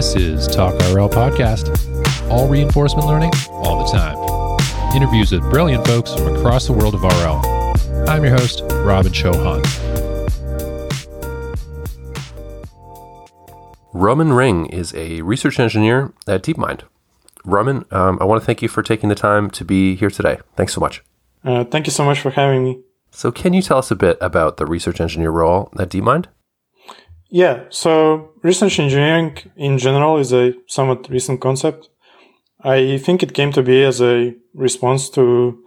This is Talk RL Podcast. All reinforcement learning, all the time. Interviews with brilliant folks from across the world of RL. I'm your host, Robin Chauhan. Roman Ring is a research engineer at DeepMind. Roman, um, I want to thank you for taking the time to be here today. Thanks so much. Uh, thank you so much for having me. So, can you tell us a bit about the research engineer role at DeepMind? Yeah, so research engineering in general is a somewhat recent concept. I think it came to be as a response to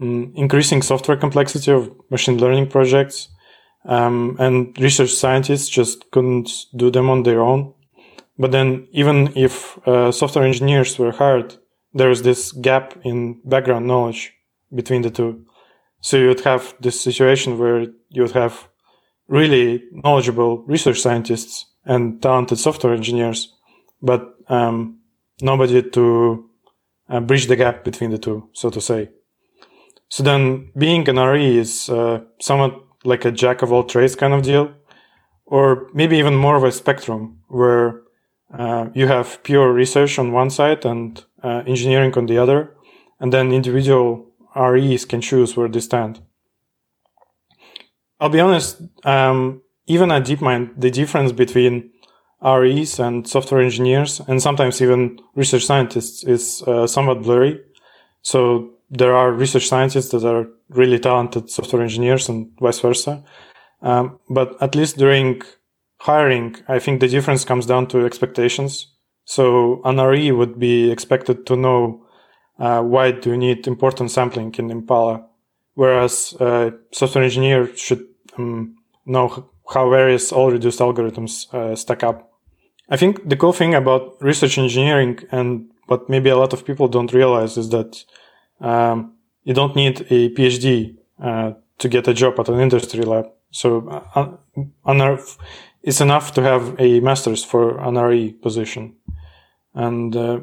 um, increasing software complexity of machine learning projects. Um, and research scientists just couldn't do them on their own. But then, even if uh, software engineers were hired, there is this gap in background knowledge between the two. So you would have this situation where you would have really knowledgeable research scientists and talented software engineers, but um, nobody to uh, bridge the gap between the two, so to say. So then being an RE is uh, somewhat like a jack of all trades kind of deal, or maybe even more of a spectrum where uh, you have pure research on one side and uh, engineering on the other, and then individual REs can choose where they stand. I'll be honest, um, even at DeepMind, the difference between REs and software engineers, and sometimes even research scientists, is uh, somewhat blurry. So there are research scientists that are really talented software engineers and vice versa. Um, but at least during hiring, I think the difference comes down to expectations. So an RE would be expected to know uh, why do you need importance sampling in Impala, whereas a software engineer should um, know how various all reduced algorithms uh, stack up. I think the cool thing about research engineering and what maybe a lot of people don't realize is that um, you don't need a PhD uh, to get a job at an industry lab. So uh, uh it's enough to have a master's for an RE position. And uh,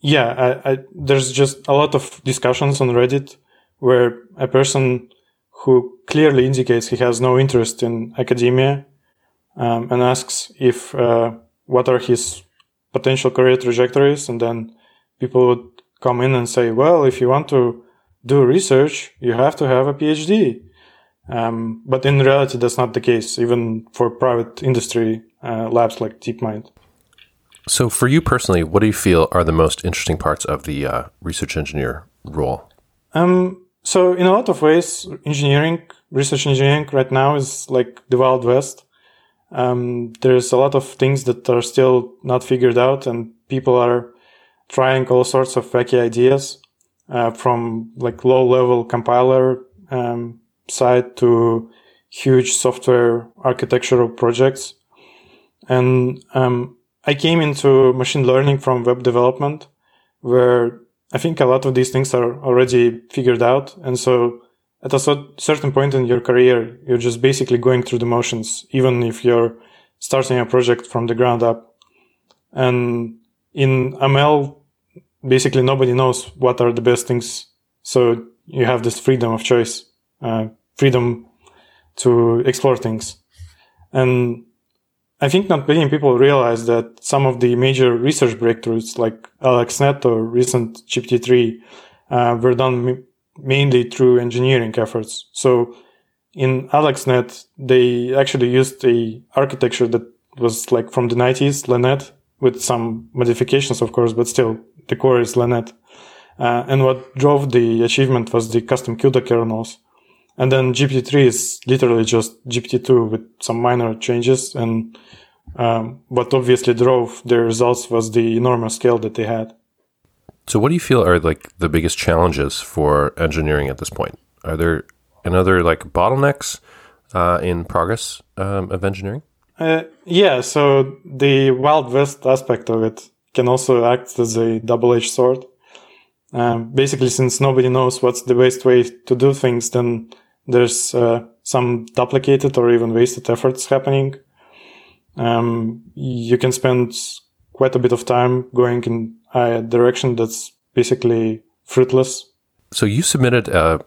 yeah, I, I, there's just a lot of discussions on Reddit where a person who clearly indicates he has no interest in academia um, and asks if uh, what are his potential career trajectories, and then people would come in and say, "Well, if you want to do research, you have to have a PhD." Um, but in reality, that's not the case, even for private industry uh, labs like DeepMind. So, for you personally, what do you feel are the most interesting parts of the uh, research engineer role? Um, so, in a lot of ways, engineering, research engineering right now is like the Wild West. Um, there's a lot of things that are still not figured out, and people are trying all sorts of wacky ideas, uh, from like low level compiler um, side to huge software architectural projects. And um, I came into machine learning from web development, where I think a lot of these things are already figured out. And so at a certain point in your career, you're just basically going through the motions, even if you're starting a project from the ground up. And in ML, basically nobody knows what are the best things. So you have this freedom of choice, uh, freedom to explore things. And I think not many people realize that some of the major research breakthroughs like AlexNet or recent GPT-3 uh, were done m- mainly through engineering efforts. So in AlexNet, they actually used a architecture that was like from the 90s, LeNet, with some modifications, of course, but still the core is LeNet. Uh, and what drove the achievement was the custom CUDA kernels. And then GPT-3 is literally just GPT-2 with some minor changes. And um, what obviously drove their results was the enormous scale that they had. So, what do you feel are like the biggest challenges for engineering at this point? Are there another like bottlenecks uh, in progress um, of engineering? Uh, yeah. So the Wild West aspect of it can also act as a double-edged sword. Um, basically, since nobody knows what's the best way to do things, then there's uh, some duplicated or even wasted efforts happening. Um, you can spend quite a bit of time going in a direction that's basically fruitless. So you submitted a,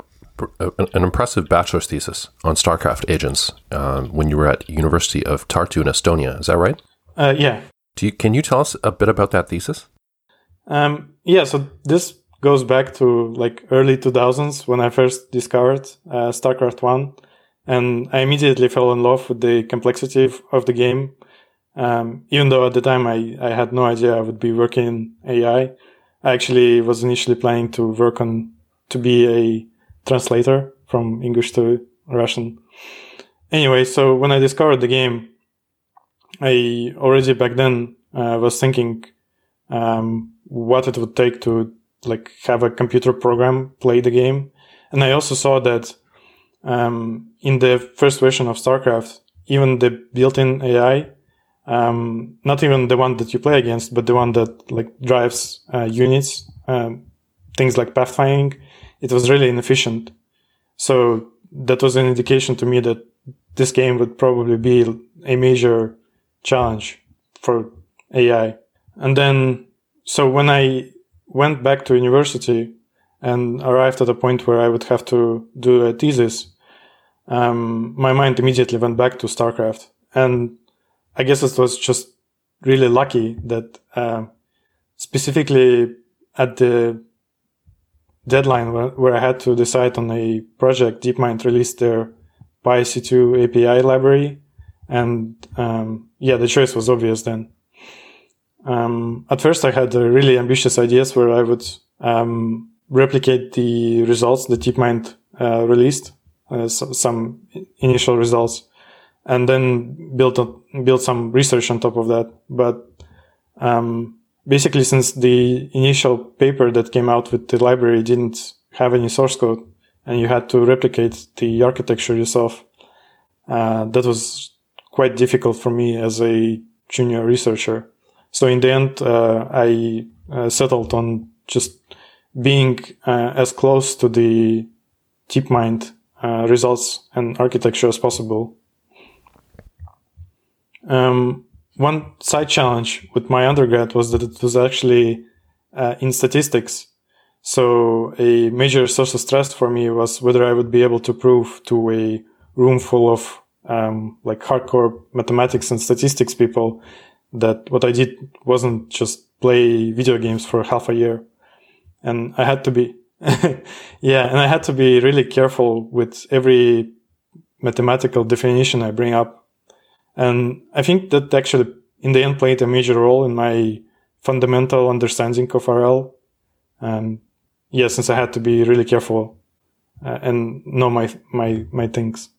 an impressive bachelor's thesis on StarCraft agents um, when you were at University of Tartu in Estonia. Is that right? Uh, yeah. Do you, can you tell us a bit about that thesis? Um, yeah, so this goes back to like early 2000s when I first discovered uh, StarCraft 1. And I immediately fell in love with the complexity of the game. Um, even though at the time I, I had no idea I would be working in AI, I actually was initially planning to work on to be a translator from English to Russian. Anyway, so when I discovered the game, I already back then uh, was thinking um, what it would take to like have a computer program play the game, and I also saw that um, in the first version of StarCraft, even the built-in AI, um, not even the one that you play against, but the one that like drives uh, units, um, things like pathfinding, it was really inefficient. So that was an indication to me that this game would probably be a major challenge for AI. And then, so when I went back to university and arrived at a point where I would have to do a thesis, um, my mind immediately went back to StarCraft. And I guess it was just really lucky that, uh, specifically at the deadline where, where, I had to decide on a project, DeepMind released their PySC2 API library. And, um, yeah, the choice was obvious then. Um, at first, I had really ambitious ideas where I would um, replicate the results that DeepMind uh, released, uh, so some initial results, and then build a, build some research on top of that. But um, basically, since the initial paper that came out with the library didn't have any source code, and you had to replicate the architecture yourself, uh, that was quite difficult for me as a junior researcher. So in the end, uh, I uh, settled on just being uh, as close to the DeepMind results and architecture as possible. Um, one side challenge with my undergrad was that it was actually uh, in statistics. So a major source of stress for me was whether I would be able to prove to a room full of um, like hardcore mathematics and statistics people that what I did wasn't just play video games for half a year. And I had to be, yeah, and I had to be really careful with every mathematical definition I bring up. And I think that actually in the end played a major role in my fundamental understanding of RL. And yeah, since I had to be really careful uh, and know my, my, my things.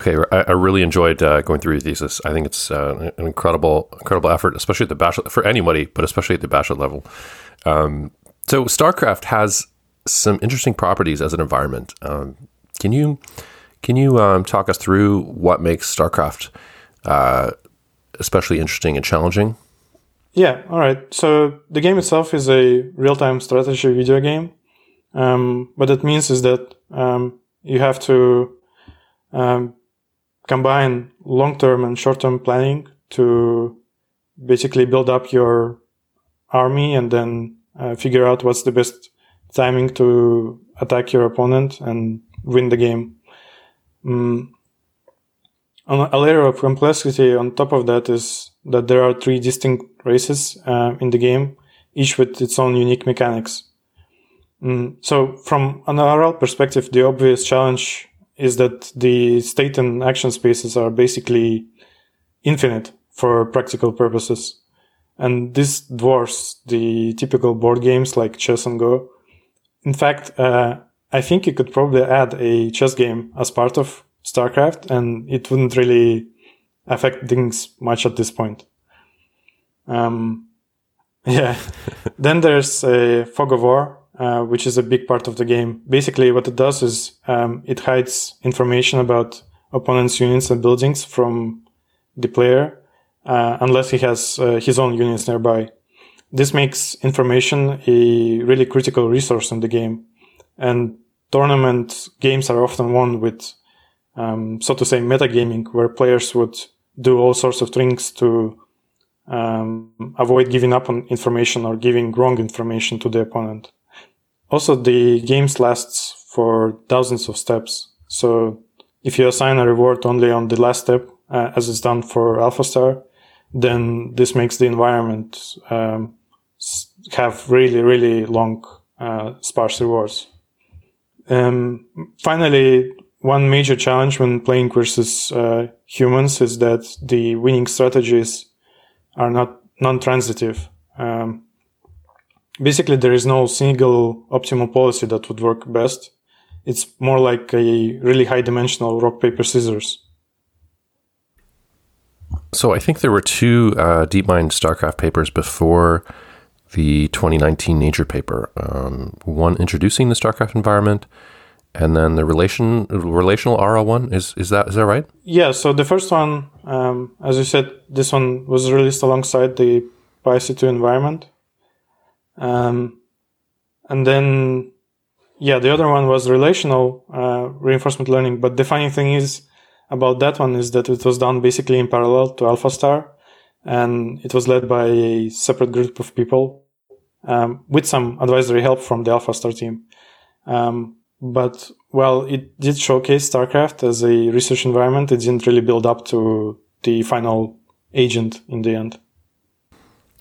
Okay, I, I really enjoyed uh, going through your thesis. I think it's uh, an incredible, incredible effort, especially at the bachelor for anybody, but especially at the bachelor level. Um, so, StarCraft has some interesting properties as an environment. Um, can you can you um, talk us through what makes StarCraft uh, especially interesting and challenging? Yeah, all right. So the game itself is a real-time strategy video game. Um, what that means is that um, you have to um, combine long-term and short-term planning to basically build up your army and then uh, figure out what's the best timing to attack your opponent and win the game. Um, on a layer of complexity on top of that is that there are three distinct races uh, in the game, each with its own unique mechanics. Um, so from an RL perspective, the obvious challenge is that the state and action spaces are basically infinite for practical purposes. And this dwarfs the typical board games like chess and Go. In fact, uh, I think you could probably add a chess game as part of StarCraft and it wouldn't really affect things much at this point. Um, yeah. then there's a Fog of War, uh, which is a big part of the game. Basically, what it does is um, it hides information about opponent's units and buildings from the player, uh, unless he has uh, his own units nearby. This makes information a really critical resource in the game, and tournament games are often won with, um, so to say, metagaming, where players would do all sorts of things to um, avoid giving up on information or giving wrong information to the opponent. Also, the games lasts for thousands of steps. So if you assign a reward only on the last step, uh, as is done for AlphaStar, then this makes the environment um, have really, really long uh, sparse rewards. Um, finally, one major challenge when playing versus uh, humans is that the winning strategies are not non-transitive. Um, basically, there is no single optimal policy that would work best. It's more like a really high-dimensional rock paper scissors. So I think there were two uh, DeepMind StarCraft papers before the 2019 Nature paper. Um, one introducing the StarCraft environment, and then the relation relational RL one. Is is that is that right? Yeah. So the first one, um, as you said, this one was released alongside the PySC2 environment, um, and then yeah, the other one was relational uh, reinforcement learning. But the funny thing is about that one is that it was done basically in parallel to AlphaStar, and it was led by a separate group of people um, with some advisory help from the AlphaStar team. Um, but well, it did showcase StarCraft as a research environment. It didn't really build up to the final agent in the end.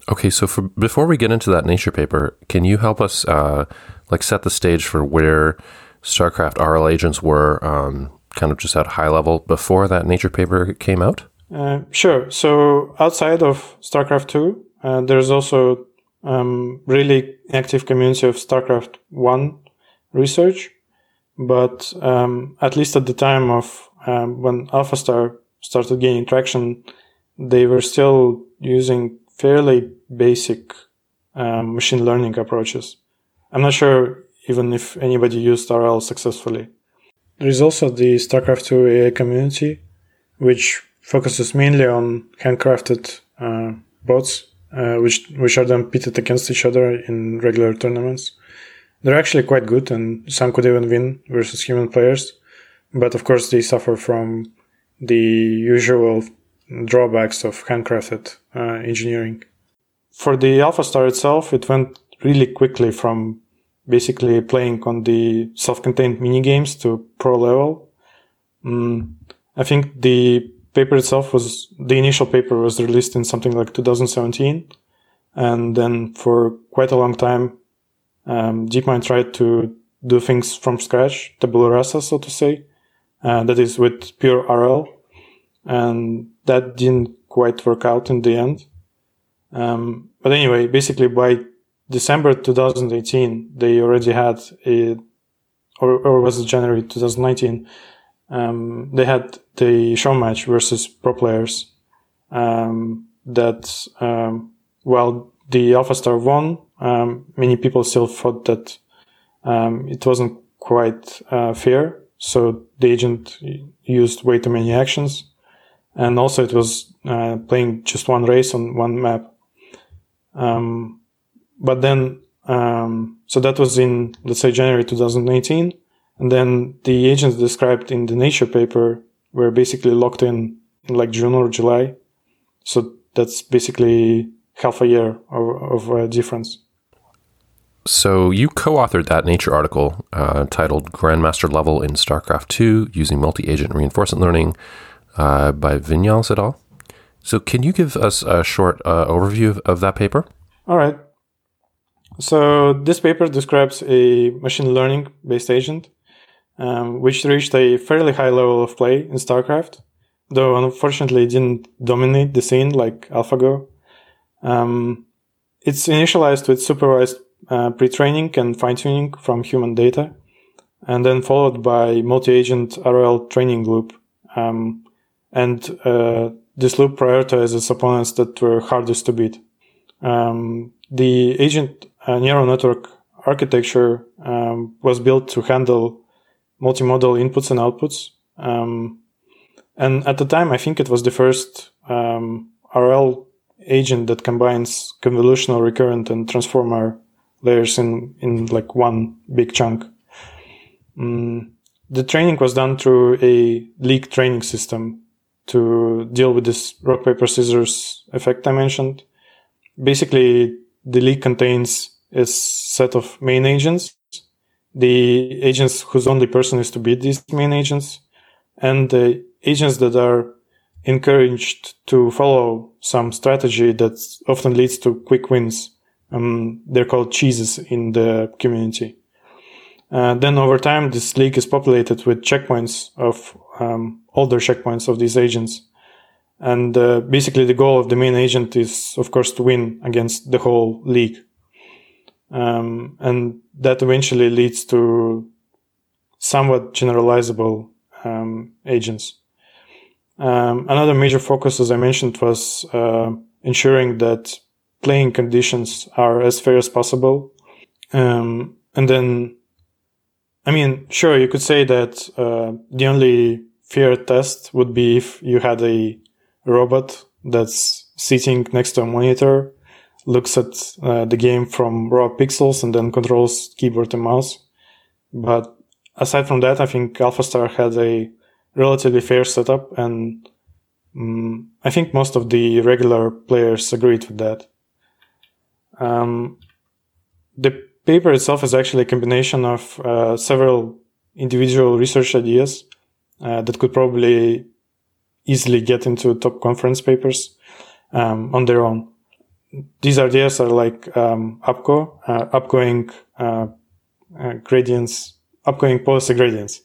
Okay, so for, before we get into that Nature paper, can you help us uh, like set the stage for where StarCraft RL agents were, um, kind of just at high level before that Nature paper came out? Uh, sure. So outside of StarCraft two, uh, there's also um, really active community of StarCraft one research, but um, at least at the time of um, when AlphaStar started gaining traction, they were still using fairly basic um, machine learning approaches. I'm not sure even if anybody used RL successfully. There is also the StarCraft 2 AI community, which focuses mainly on handcrafted uh, bots, uh, which which are then pitted against each other in regular tournaments. They're actually quite good, and some could even win versus human players. But of course, they suffer from the usual drawbacks of handcrafted uh, engineering. For the AlphaStar itself, it went really quickly from basically playing on the self-contained mini games to pro level. Mm, I think the paper itself was the initial paper was released in something like 2017, and then for quite a long time, um, DeepMind tried to do things from scratch, tabula rasa, so to say. Uh, that is with pure RL, and that didn't quite work out in the end. Um, but anyway, basically by December 2018, they already had a, or, or was it January 2019? Um, they had the show match versus pro players. Um, that, um, well, the AlphaStar won. Um, many people still thought that, um, it wasn't quite, uh, fair. So the agent used way too many actions. And also it was, uh, playing just one race on one map. Um, but then, um, so that was in, let's say, January 2018. And then the agents described in the Nature paper were basically locked in in like June or July. So that's basically half a year of, of uh, difference. So you co-authored that Nature article uh, titled "Grandmaster Level in StarCraft II Using Multi-Agent Reinforcement Learning" uh, by Vinyals et al. So can you give us a short uh, overview of, of that paper? All right. So this paper describes a machine learning based agent, um, which reached a fairly high level of play in StarCraft, though unfortunately it didn't dominate the scene like AlphaGo. Um, it's initialized with supervised uh, pre-training and fine-tuning from human data, and then followed by multi-agent RL training loop. Um, and uh, this loop prioritizes opponents that were hardest to beat. Um, the agent uh, neural network architecture um, was built to handle multimodal inputs and outputs. Um, and at the time, I think it was the first um, RL agent that combines convolutional, recurrent, and transformer layers in in like one big chunk. Mm, the training was done through a league training system to deal with this rock paper scissors effect I mentioned. Basically, the league contains a set of main agents, the agents whose only person is to beat these main agents, and the agents that are encouraged to follow some strategy that often leads to quick wins. Um, they're called cheeses in the community. Uh, then over time, this league is populated with checkpoints of um, older checkpoints of these agents. And uh, basically, the goal of the main agent is, of course, to win against the whole league. Um, and that eventually leads to somewhat generalizable um, agents. Um, another major focus, as I mentioned, was uh, ensuring that playing conditions are as fair as possible. Um, and then, I mean, sure, you could say that uh, the only fair test would be if you had a robot that's sitting next to a monitor, looks at uh, the game from raw pixels, and then controls keyboard and mouse. But aside from that, I think AlphaStar had a relatively fair setup, and um, I think most of the regular players agreed with that. Um, the paper itself is actually a combination of uh, several individual research ideas uh, that could probably easily get into top conference papers um, on their own. These ideas are like um, UPGO, uh, upgoing uh, uh, gradients, upgoing policy gradients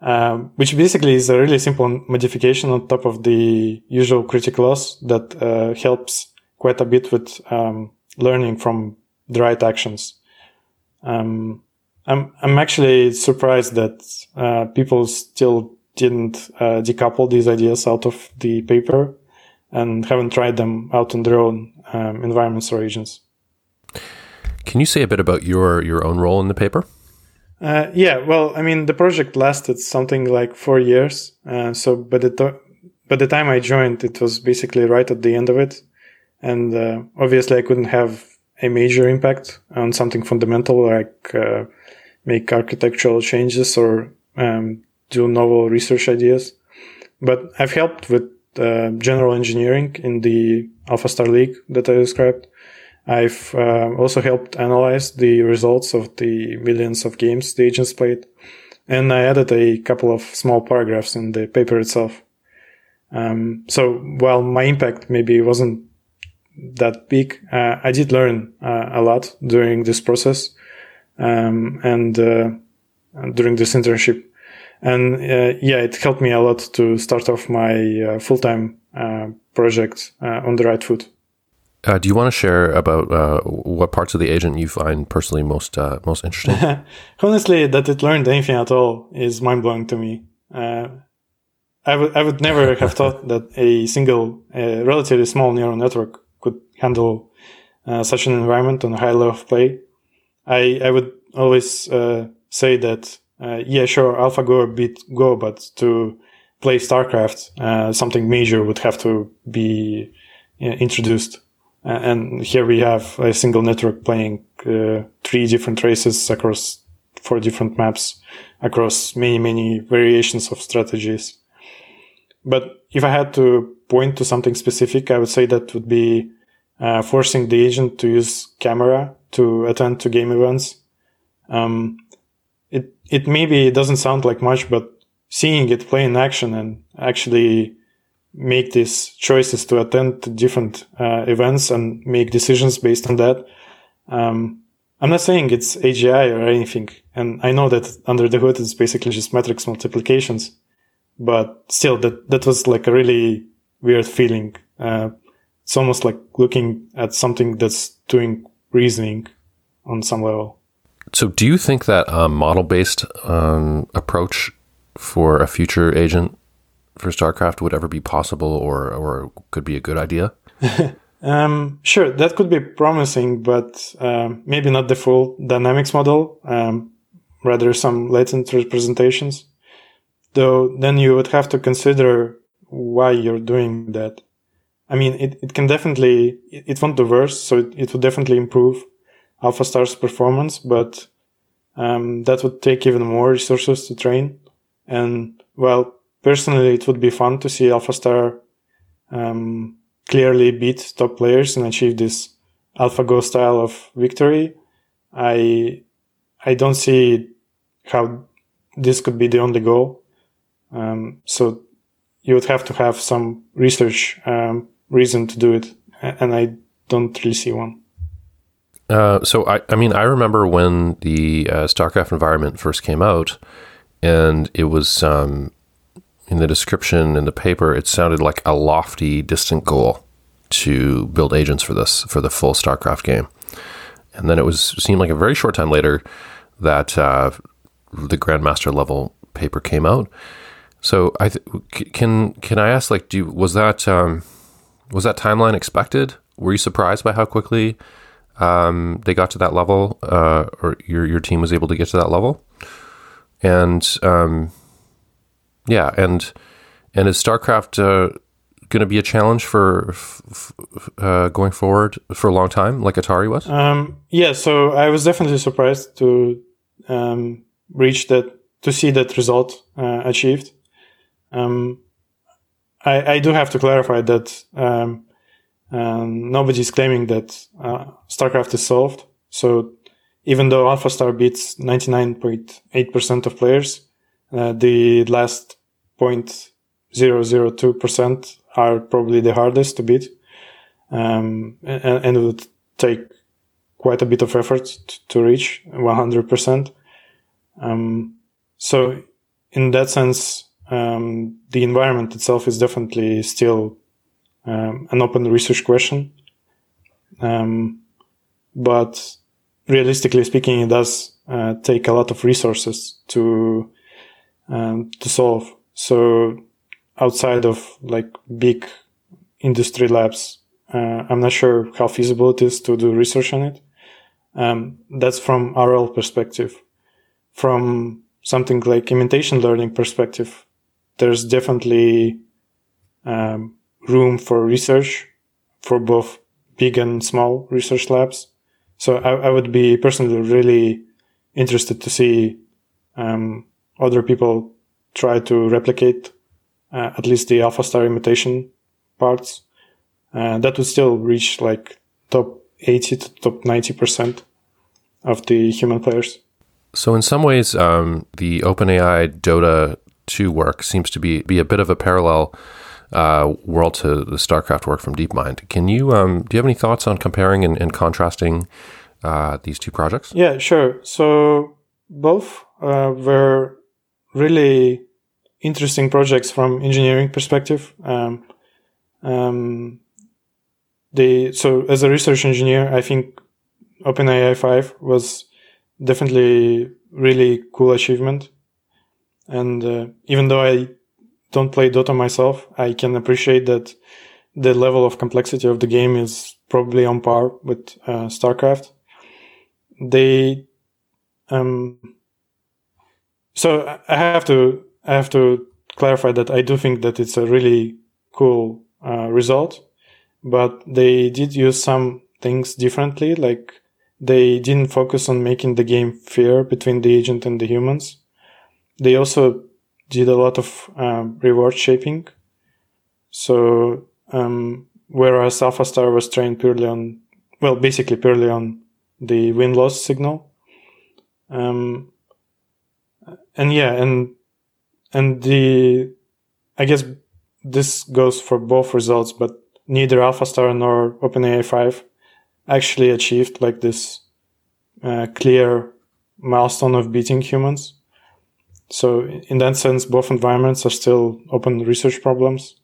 um, which basically is a really simple modification on top of the usual critic loss that uh, helps quite a bit with um, learning from the right actions. Um, I'm I'm actually surprised that uh, people still didn't uh, decouple these ideas out of the paper and haven't tried them out in their own um, environments or agents. Can you say a bit about your your own role in the paper? Uh, yeah, well, I mean, the project lasted something like four years. Uh, so, by the, to- by the time I joined, it was basically right at the end of it. And uh, obviously, I couldn't have a major impact on something fundamental like uh, make architectural changes or um, do novel research ideas. But I've helped with uh, general engineering in the AlphaStar League that I described. I've uh, also helped analyze the results of the millions of games the agents played, and I added a couple of small paragraphs in the paper itself. Um, so while my impact maybe wasn't that big, uh, I did learn uh, a lot during this process um, and uh, during this internship. And uh, yeah, it helped me a lot to start off my uh, full time project on the right foot. Uh, do you want to share about uh, what parts of the agent you find personally most uh, most interesting? Honestly, that it learned anything at all is mind blowing to me. Uh, I would I would never have thought that a single, relatively small neural network handle uh, such an environment on a high level of play. I I would always uh, say that yeah, sure, AlphaGo beat Go, but to play StarCraft, something major would have to be introduced and here we have a single network playing uh, three different races across four different maps across many, many variations of strategies. But if I had to point to something specific, I would say that would be uh, forcing the agent to use camera to attend to game events. Um, it, it maybe doesn't sound like much, but seeing it play in action and actually make these choices to attend to different uh, events and make decisions based on that. Um, I'm not saying it's AGI or anything, and I know that under the hood it's basically just matrix multiplications, but still, that that was like a really weird feeling. Uh, it's almost like looking at something that's doing reasoning on some level. So, do you think that a model-based um, approach for a future agent for StarCraft would ever be possible or or could be a good idea? um, sure, that could be promising, but um, maybe not the full dynamics model. Um, rather, some latent representations. Though then you would have to consider why you're doing that. I mean, it, it can definitely, it, it won't do worse, so it, it would definitely improve AlphaStar's performance, but um, that would take even more resources to train. And well, personally, it would be fun to see AlphaStar um, clearly beat top players and achieve this AlphaGo style of victory. I I don't see how this could be the only goal. Um, so you would have to have some research um, reason to do it, and I don't really see one. Uh, so I, I mean, I remember when the uh, StarCraft environment first came out, and it was um, in the description in the paper. It sounded like a lofty, distant goal to build agents for this for the full StarCraft game, and then it was seemed like a very short time later that uh, the Grandmaster level paper came out. So I th- can can I ask like do you, was that um, was that timeline expected? Were you surprised by how quickly um, they got to that level, uh, or your your team was able to get to that level? And um, yeah, and and is StarCraft uh, going to be a challenge for f- uh, going forward for a long time, like Atari was? Um, yeah, so I was definitely surprised to um, reach that to see that result uh, achieved. Um, I, I, do have to clarify that um, um, nobody's claiming that uh, StarCraft is solved. So even though AlphaStar beats 99.8% of players, uh, the last 0.002% are probably the hardest to beat. Um, and, and, it would take quite a bit of effort to, to reach 100%. Um, so in that sense, um, the environment itself is definitely still um, an open research question. Um, but realistically speaking, it does uh, take a lot of resources to um, to solve. So outside of like big industry labs, uh, I'm not sure how feasible it is to do research on it. Um, that's from RL perspective. From something like imitation learning perspective, there's definitely um, room for research for both big and small research labs. So I, I would be personally really interested to see um, other people try to replicate uh, at least the AlphaStar imitation parts. Uh, that would still reach like top 80 to top 90% of the human players. So in some ways, um, the OpenAI Dota 2 work seems to be, be a bit of a parallel uh, world to the StarCraft work from DeepMind. Can you um, do you have any thoughts on comparing and, and contrasting uh, these two projects? Yeah, sure. So both uh, were really interesting projects from engineering perspective. Um, um, so as a research engineer, I think OpenAI five was definitely really cool achievement. And uh, even though I don't play Dota myself, I can appreciate that the level of complexity of the game is probably on par with uh, StarCraft. They, um, so I have to, I have to clarify that I do think that it's a really cool uh, result, but they did use some things differently. Like they didn't focus on making the game fair between the agent and the humans. They also did a lot of um, reward shaping. So, um, whereas AlphaStar was trained purely on, well, basically purely on the win loss signal. Um, and yeah, and, and the, I guess this goes for both results, but neither AlphaStar nor OpenAI 5 actually achieved like this uh, clear milestone of beating humans. So in that sense, both environments are still open research problems.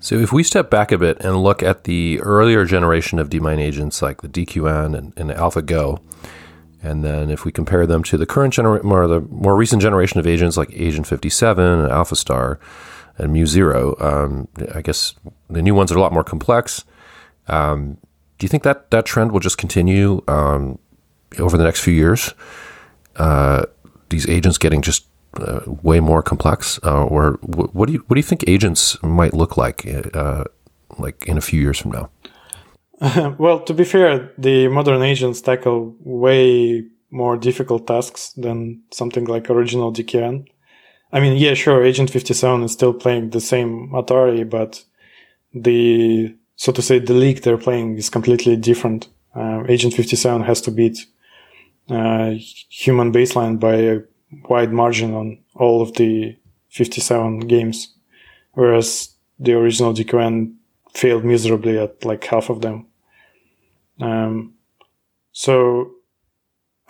So if we step back a bit and look at the earlier generation of DeepMind agents like the DQN and, and AlphaGo, and then if we compare them to the current generation, more the more recent generation of agents like Agent 57 and AlphaStar and MuZero, um, I guess the new ones are a lot more complex. Um, do you think that that trend will just continue um, over the next few years? Uh, these agents getting just uh, way more complex, uh, or what do you what do you think agents might look like, uh, like in a few years from now? well, to be fair, the modern agents tackle way more difficult tasks than something like original DQN. I mean, yeah, sure, Agent 57 is still playing the same Atari, but the, so to say, the league they're playing is completely different. Uh, Agent 57 has to beat uh, human baseline by a wide margin on all of the 57 games. whereas the original DQN failed miserably at like half of them. Um, so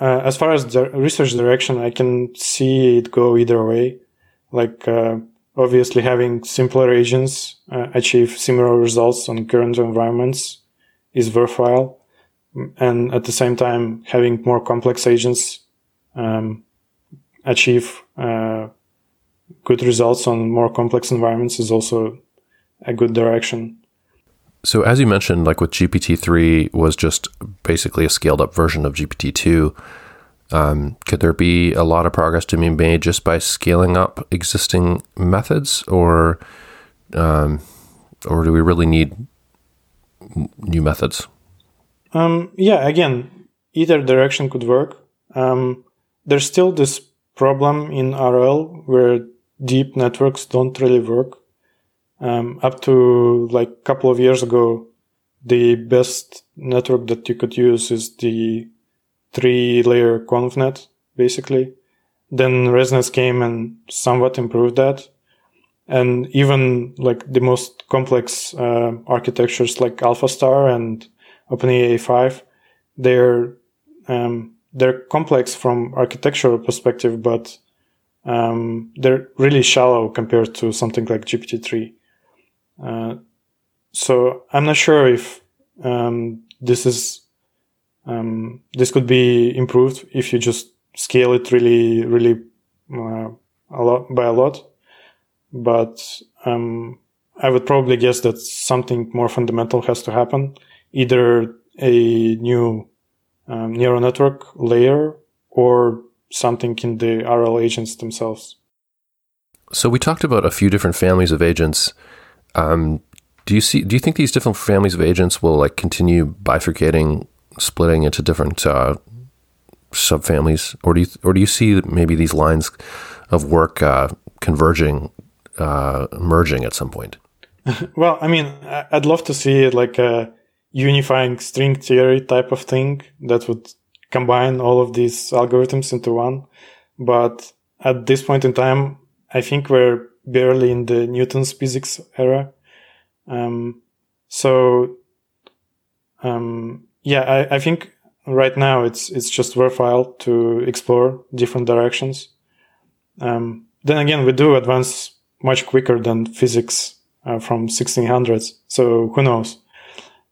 uh, as far as the research direction, I can see it go either way. Like uh, obviously having simpler agents uh, achieve similar results on current environments is worthwhile, and at the same time having more complex agents um, achieve uh, good results on more complex environments is also a good direction. So, as you mentioned, like with GPT three was just basically a scaled up version of GPT two. Um, could there be a lot of progress to be made just by scaling up existing methods, or um, or do we really need new methods? Um, yeah, again, either direction could work. Um, there's still this problem in RL where deep networks don't really work. Um, up to like a couple of years ago, the best network that you could use is the three layer ConvNet, basically. Then ResNet came and somewhat improved that. And even like the most complex uh, architectures like AlphaStar and OpenAI 5, they're, um, they're complex from architectural perspective, but um, they're really shallow compared to something like GPT-3. Uh, so I'm not sure if um, this is um, this could be improved if you just scale it really, really uh, a lot by a lot. But um, I would probably guess that something more fundamental has to happen, either a new um, neural network layer or something in the RL agents themselves. So we talked about a few different families of agents. Um, do you see? Do you think these different families of agents will like continue bifurcating, splitting into different uh, subfamilies, or do you or do you see maybe these lines of work uh, converging, uh, merging at some point? well, I mean, I'd love to see like a unifying string theory type of thing that would combine all of these algorithms into one. But at this point in time, I think we're barely in the Newton's physics era. Um, so, um, yeah, I, I think right now it's, it's just worthwhile to explore different directions. Um, then again, we do advance much quicker than physics uh, from 1600s. So who knows?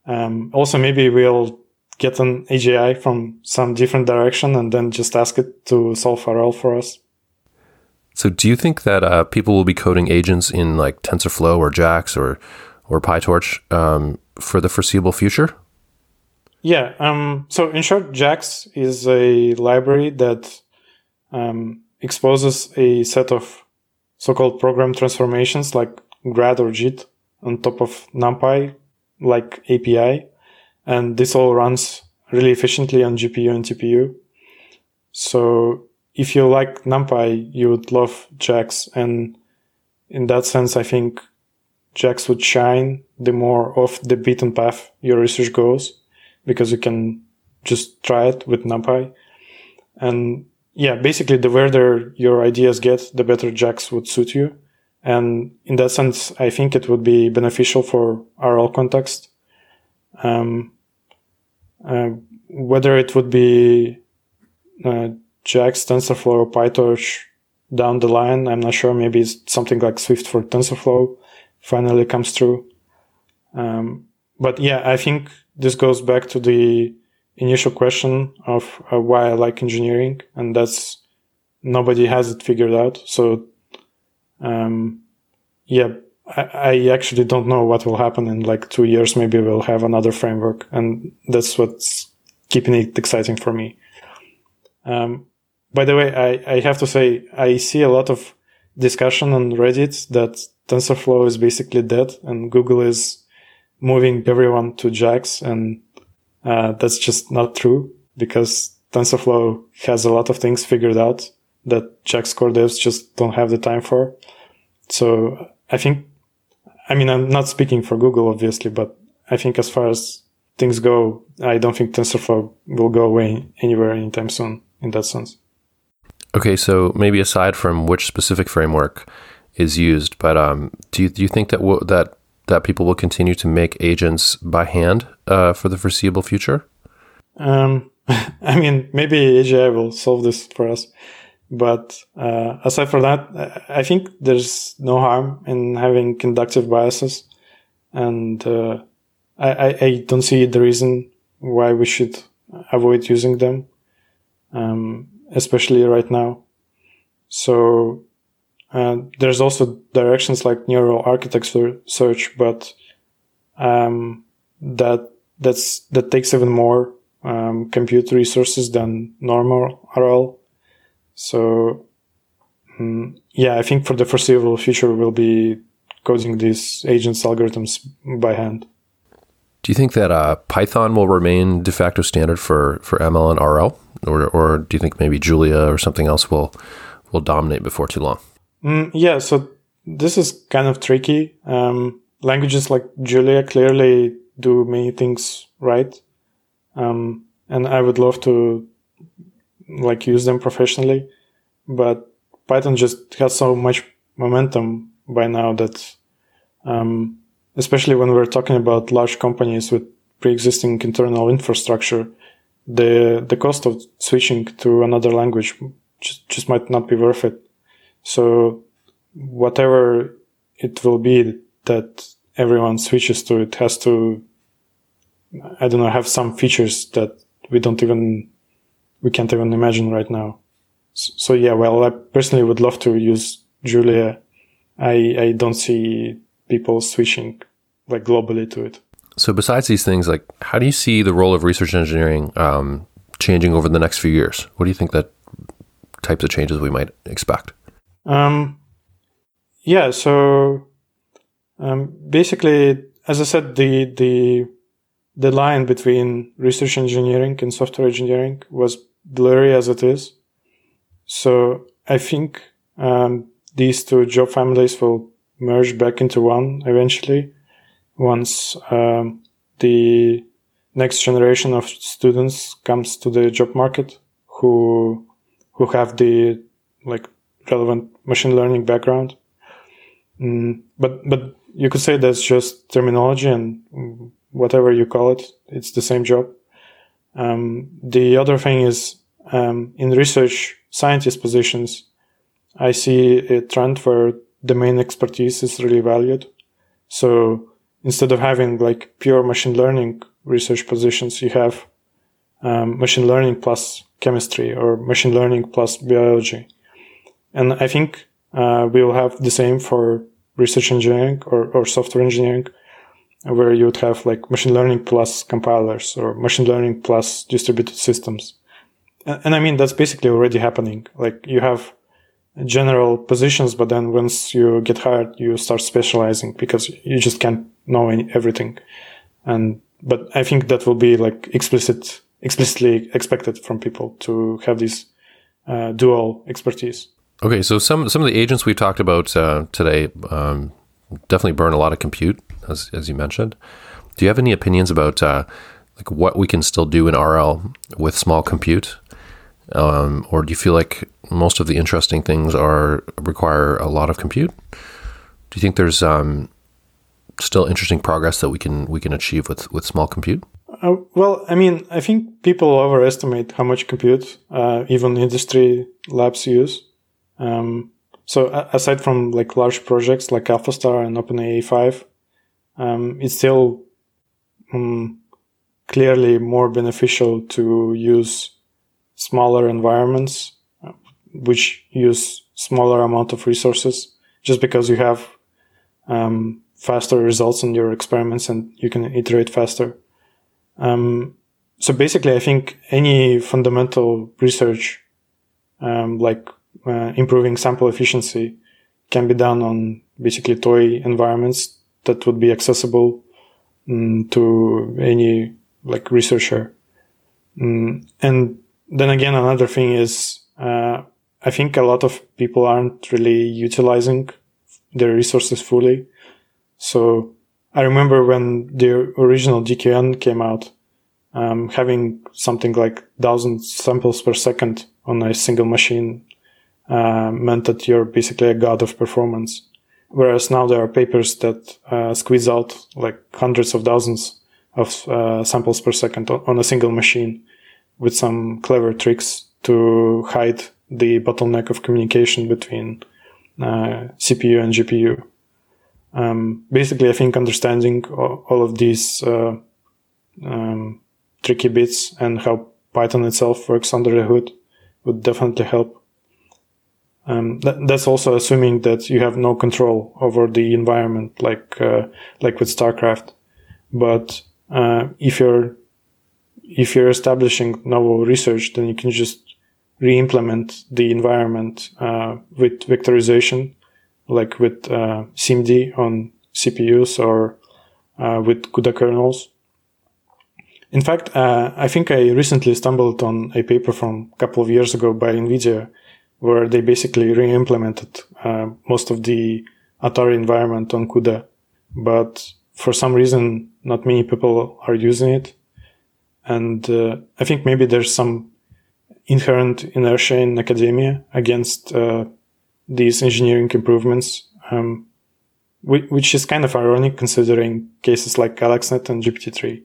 Um, also, maybe we'll get an AGI from some different direction and then just ask it to solve RL for us. So, do you think that uh, people will be coding agents in like TensorFlow or JAX or or PyTorch um, for the foreseeable future? Yeah. Um, so, in short, JAX is a library that um, exposes a set of so-called program transformations like GRAD or JIT on top of NumPy, like API and this all runs really efficiently on GPU and TPU. So if you like NumPy, you would love JAX. And in that sense, I think JAX would shine the more off the beaten path your research goes because you can just try it with NumPy. And yeah, basically the further your ideas get, the better JAX would suit you. And in that sense, I think it would be beneficial for RL context um, uh, whether it would be uh, JAX, TensorFlow, or PyTorch down the line, I'm not sure. Maybe it's something like Swift for TensorFlow finally comes through. Um, but yeah, I think this goes back to the initial question of uh, why I like engineering, and that's nobody has it figured out. So, um, yeah, I, actually don't know what will happen in like two years. Maybe we'll have another framework, and that's what's keeping it exciting for me. Um, by the way, I, I have to say I see a lot of discussion on Reddit that TensorFlow is basically dead, and Google is moving everyone to JAX, and uh, that's just not true because TensorFlow has a lot of things figured out that JAX core devs just don't have the time for. So I think I mean, I'm not speaking for Google, obviously, but I think as far as things go, I don't think TensorFlow will go away anywhere anytime soon in that sense. Okay, so maybe aside from which specific framework is used. But um, do you do you think that w- that that people will continue to make agents by hand uh, for the foreseeable future? Um, I mean, maybe AGI will solve this for us. But uh, aside from that, I think there's no harm in having inductive biases, and uh, I, I, don't see the reason why we should avoid using them, um, especially right now. So uh, there's also directions like neural architecture search, but um, that that's that takes even more um, compute resources than normal RL. So um, yeah, I think for the foreseeable future, we'll be coding these agents algorithms by hand. Do you think that uh, Python will remain de facto standard for, for ML and RL, or or do you think maybe Julia or something else will will dominate before too long? Mm, yeah, so this is kind of tricky. Um, languages like Julia clearly do many things right, um, and I would love to like use them professionally, but Python just has so much momentum by now that um, especially when we're talking about large companies with pre-existing internal infrastructure, the the cost of switching to another language just, just might not be worth it. So whatever it will be that everyone switches to, it has to, I don't know, have some features that we don't even, we can't even imagine right now. So, so yeah, well, I personally would love to use Julia. I, I don't see people switching like globally to it. So, besides these things, like how do you see the role of research engineering um, changing over the next few years? What do you think that types of changes we might expect? Um, yeah. So, um, basically, as I said, the the the line between research engineering and software engineering was blurry as it is. So, I think um, these two job families will merge back into one eventually once um, the next generation of students comes to the job market who who have the like relevant machine learning background mm, but but you could say that's just terminology and whatever you call it it's the same job um, the other thing is um, in research scientist positions i see a trend where domain expertise is really valued. So instead of having like pure machine learning research positions, you have um, machine learning plus chemistry or machine learning plus biology. And I think uh, we will have the same for research engineering or, or software engineering, where you would have like machine learning plus compilers or machine learning plus distributed systems. And, and I mean, that's basically already happening. Like you have general positions, but then once you get hired, you start specializing because you just can't know any, everything. And, but I think that will be like explicit, explicitly expected from people to have this uh, dual expertise. Okay, so some some of the agents we talked about uh, today um, definitely burn a lot of compute, as as you mentioned. Do you have any opinions about uh, like what we can still do in RL with small compute? Um, or do you feel like most of the interesting things are require a lot of compute? Do you think there's um, still interesting progress that we can we can achieve with with small compute? Uh, well, I mean, I think people overestimate how much compute uh, even industry labs use. Um, so aside from like large projects like AlphaStar and OpenAI 5, um, it's still um, clearly more beneficial to use smaller environments which use smaller amount of resources just because you have um, faster results in your experiments and you can iterate faster. Um, so basically, I think any fundamental research, um, like uh, improving sample efficiency, can be done on basically toy environments that would be accessible um, to any like researcher. Um, and then again, another thing is, uh, I think a lot of people aren't really utilizing their resources fully. So I remember when the original DQN came out, um, having something like thousand samples per second on a single machine uh, meant that you're basically a god of performance. Whereas now there are papers that uh, squeeze out like hundreds of thousands of uh, samples per second on a single machine with some clever tricks to hide the bottleneck of communication between uh, CPU and GPU. Um, basically, I think understanding all, of these uh, um, tricky bits and how Python itself works under the hood would definitely help. Um, that, that's also assuming that you have no control over the environment, like uh, like with StarCraft. But uh, if you're if you're establishing novel research, then you can just re-implement the environment uh, with vectorization, like with uh, SIMD on CPUs or uh, with CUDA kernels. In fact, uh, I think I recently stumbled on a paper from a couple of years ago by NVIDIA where they basically re-implemented uh, most of the Atari environment on CUDA. But for some reason, not many people are using it. And uh, I think maybe there's some inherent inertia in academia against uh, these engineering improvements, um, which is kind of ironic considering cases like AlexNet and GPT-3.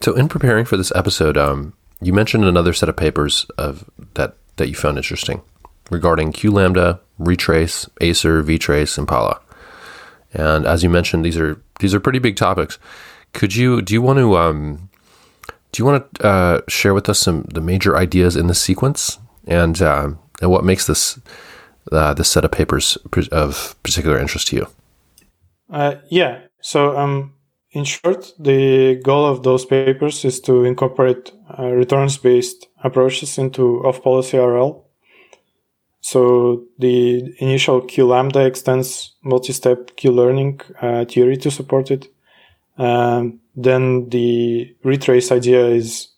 So, in preparing for this episode, um, you mentioned another set of papers of that that you found interesting regarding QLambda, Retrace, Acer, vtrace, Impala. And as you mentioned, these are these are pretty big topics. Could you do you want to um, do you want to uh, share with us some the major ideas in the sequence and uh, and what makes this uh, this set of papers of particular interest to you? Uh, yeah. So um, in short, the goal of those papers is to incorporate uh, returns based approaches into off policy RL. So the initial Q lambda extends multi step Q learning uh, theory to support it. Um, then the retrace idea is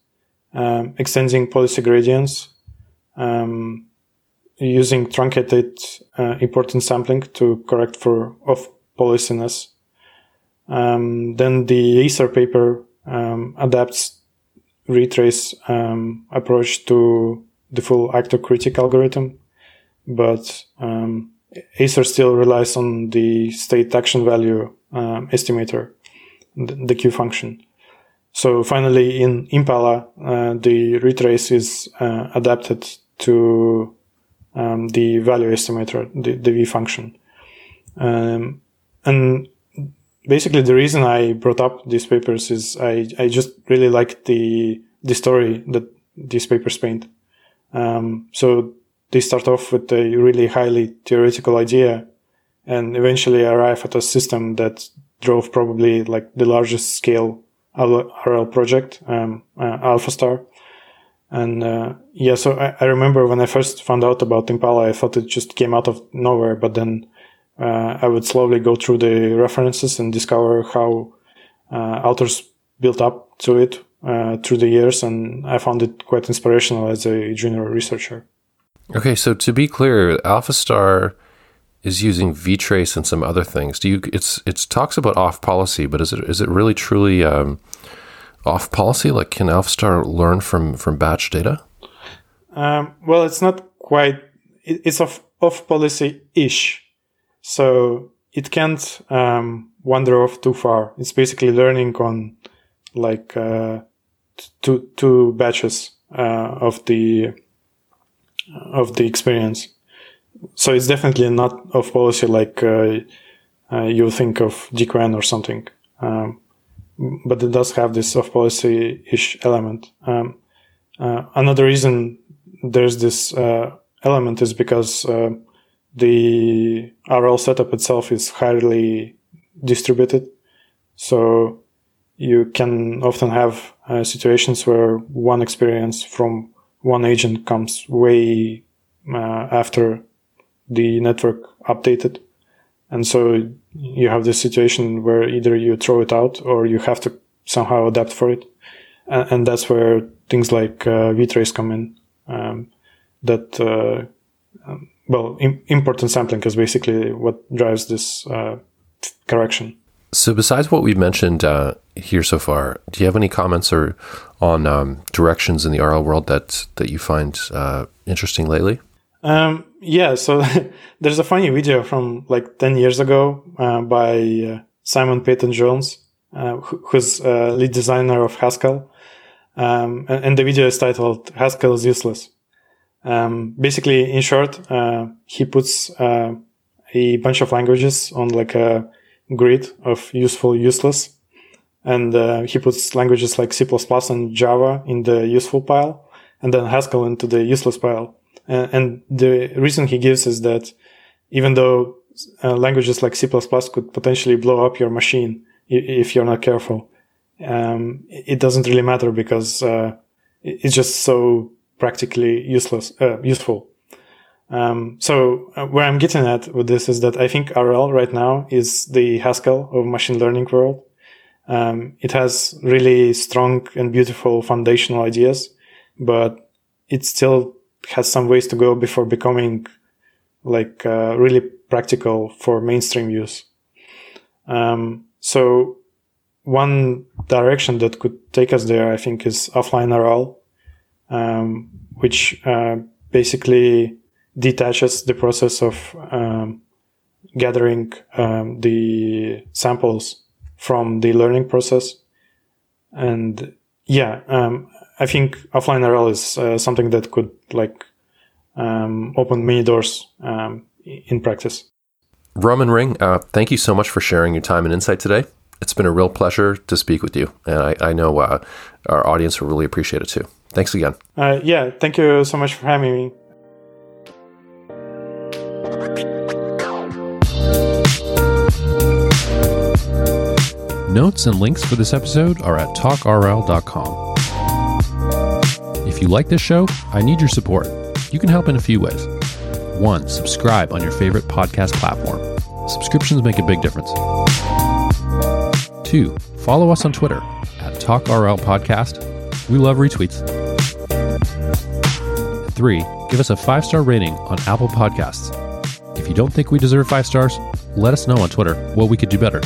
um, extending policy gradients um, using truncated uh, importance sampling to correct for off policiness. Um, then the Acer paper um, adapts retrace um, approach to the full actor-critic algorithm, but um, Acer still relies on the state action value estimator the Q function. So finally, in Impala, uh, the retrace is uh, adapted to um, the value estimator, the, the V function. Um, and basically, the reason I brought up these papers is I, I just really like the the story that these papers paint. Um, so they start off with a really highly theoretical idea and eventually arrive at a system that drove probably like the largest scale RL project, um, uh, AlphaStar. And uh, yeah, so I, I, remember when I first found out about Impala, I thought it just came out of nowhere. But then uh, I would slowly go through the references and discover how uh, authors built up to it uh, through the years, and I found it quite inspirational as a junior researcher. Okay, so to be clear, AlphaStar is using vtrace and some other things. Do you? It's it talks about off policy, but is it is it really truly um, off policy? Like, can AlphaStar learn from from batch data? Um, well, it's not quite. It, it's off off policy ish, so it can't um, wander off too far. It's basically learning on like uh, two two batches uh, of the of the experience so it's definitely not off policy like uh, uh, you think of DQN or something. Um, but it does have this off policy ish element. Um, uh, another reason there's this uh, element is because uh, the RL setup itself is highly distributed. So you can often have uh, situations where one experience from one agent comes way after the network updated. And so you have this situation where either you throw it out or you have to somehow adapt for it. And, and that's where things like uh, vtrace come in. Um, that, uh, um, well, Im- importance sampling is basically what drives this uh, correction. So, besides what we've mentioned uh, here so far, do you have any comments or on um, directions in the RL world that that you find uh, interesting lately? Um, yeah, so there's a funny video from like 10 years ago uh, by uh, Simon Peyton Jones, uh, who's uh, lead designer of Haskell. Um, and, and, the video is titled Haskell is useless. Um, basically, in short, he puts a bunch of languages on like a grid of useful, useless. And he puts languages like C++ and Java in the useful pile and then Haskell into the useless pile. Uh, and the reason he gives is that even though uh, languages like C++ could potentially blow up your machine if you're not careful, um, it doesn't really matter because uh, it's just so practically useless, uh, useful. Um, so uh, where I'm getting at with this is that I think RL right now is the Haskell of machine learning world. Um, it has really strong and beautiful foundational ideas, but it still has some ways to go before becoming like uh, really practical for mainstream use. Um, so one direction that could take us there, I think, is offline RL, um, which uh, basically detaches the process of um, gathering um, the samples from the learning process. And yeah, um, I think offline RL is uh, something that could like um, open many doors um, in practice. Roman Ring, uh, thank you so much for sharing your time and insight today. It's been a real pleasure to speak with you, and I, I know uh, our audience will really appreciate it too. Thanks again. Uh, yeah, thank you so much for having me. Notes and links for this episode are at talkrl.com. If you like this show, I need your support. You can help in a few ways. One, subscribe on your favorite podcast platform. Subscriptions make a big difference. Two, follow us on Twitter at TalkRL Podcast. We love retweets. three, give us a five star rating on Apple Podcasts. If you don't think we deserve five stars, let us know on Twitter what we could do better.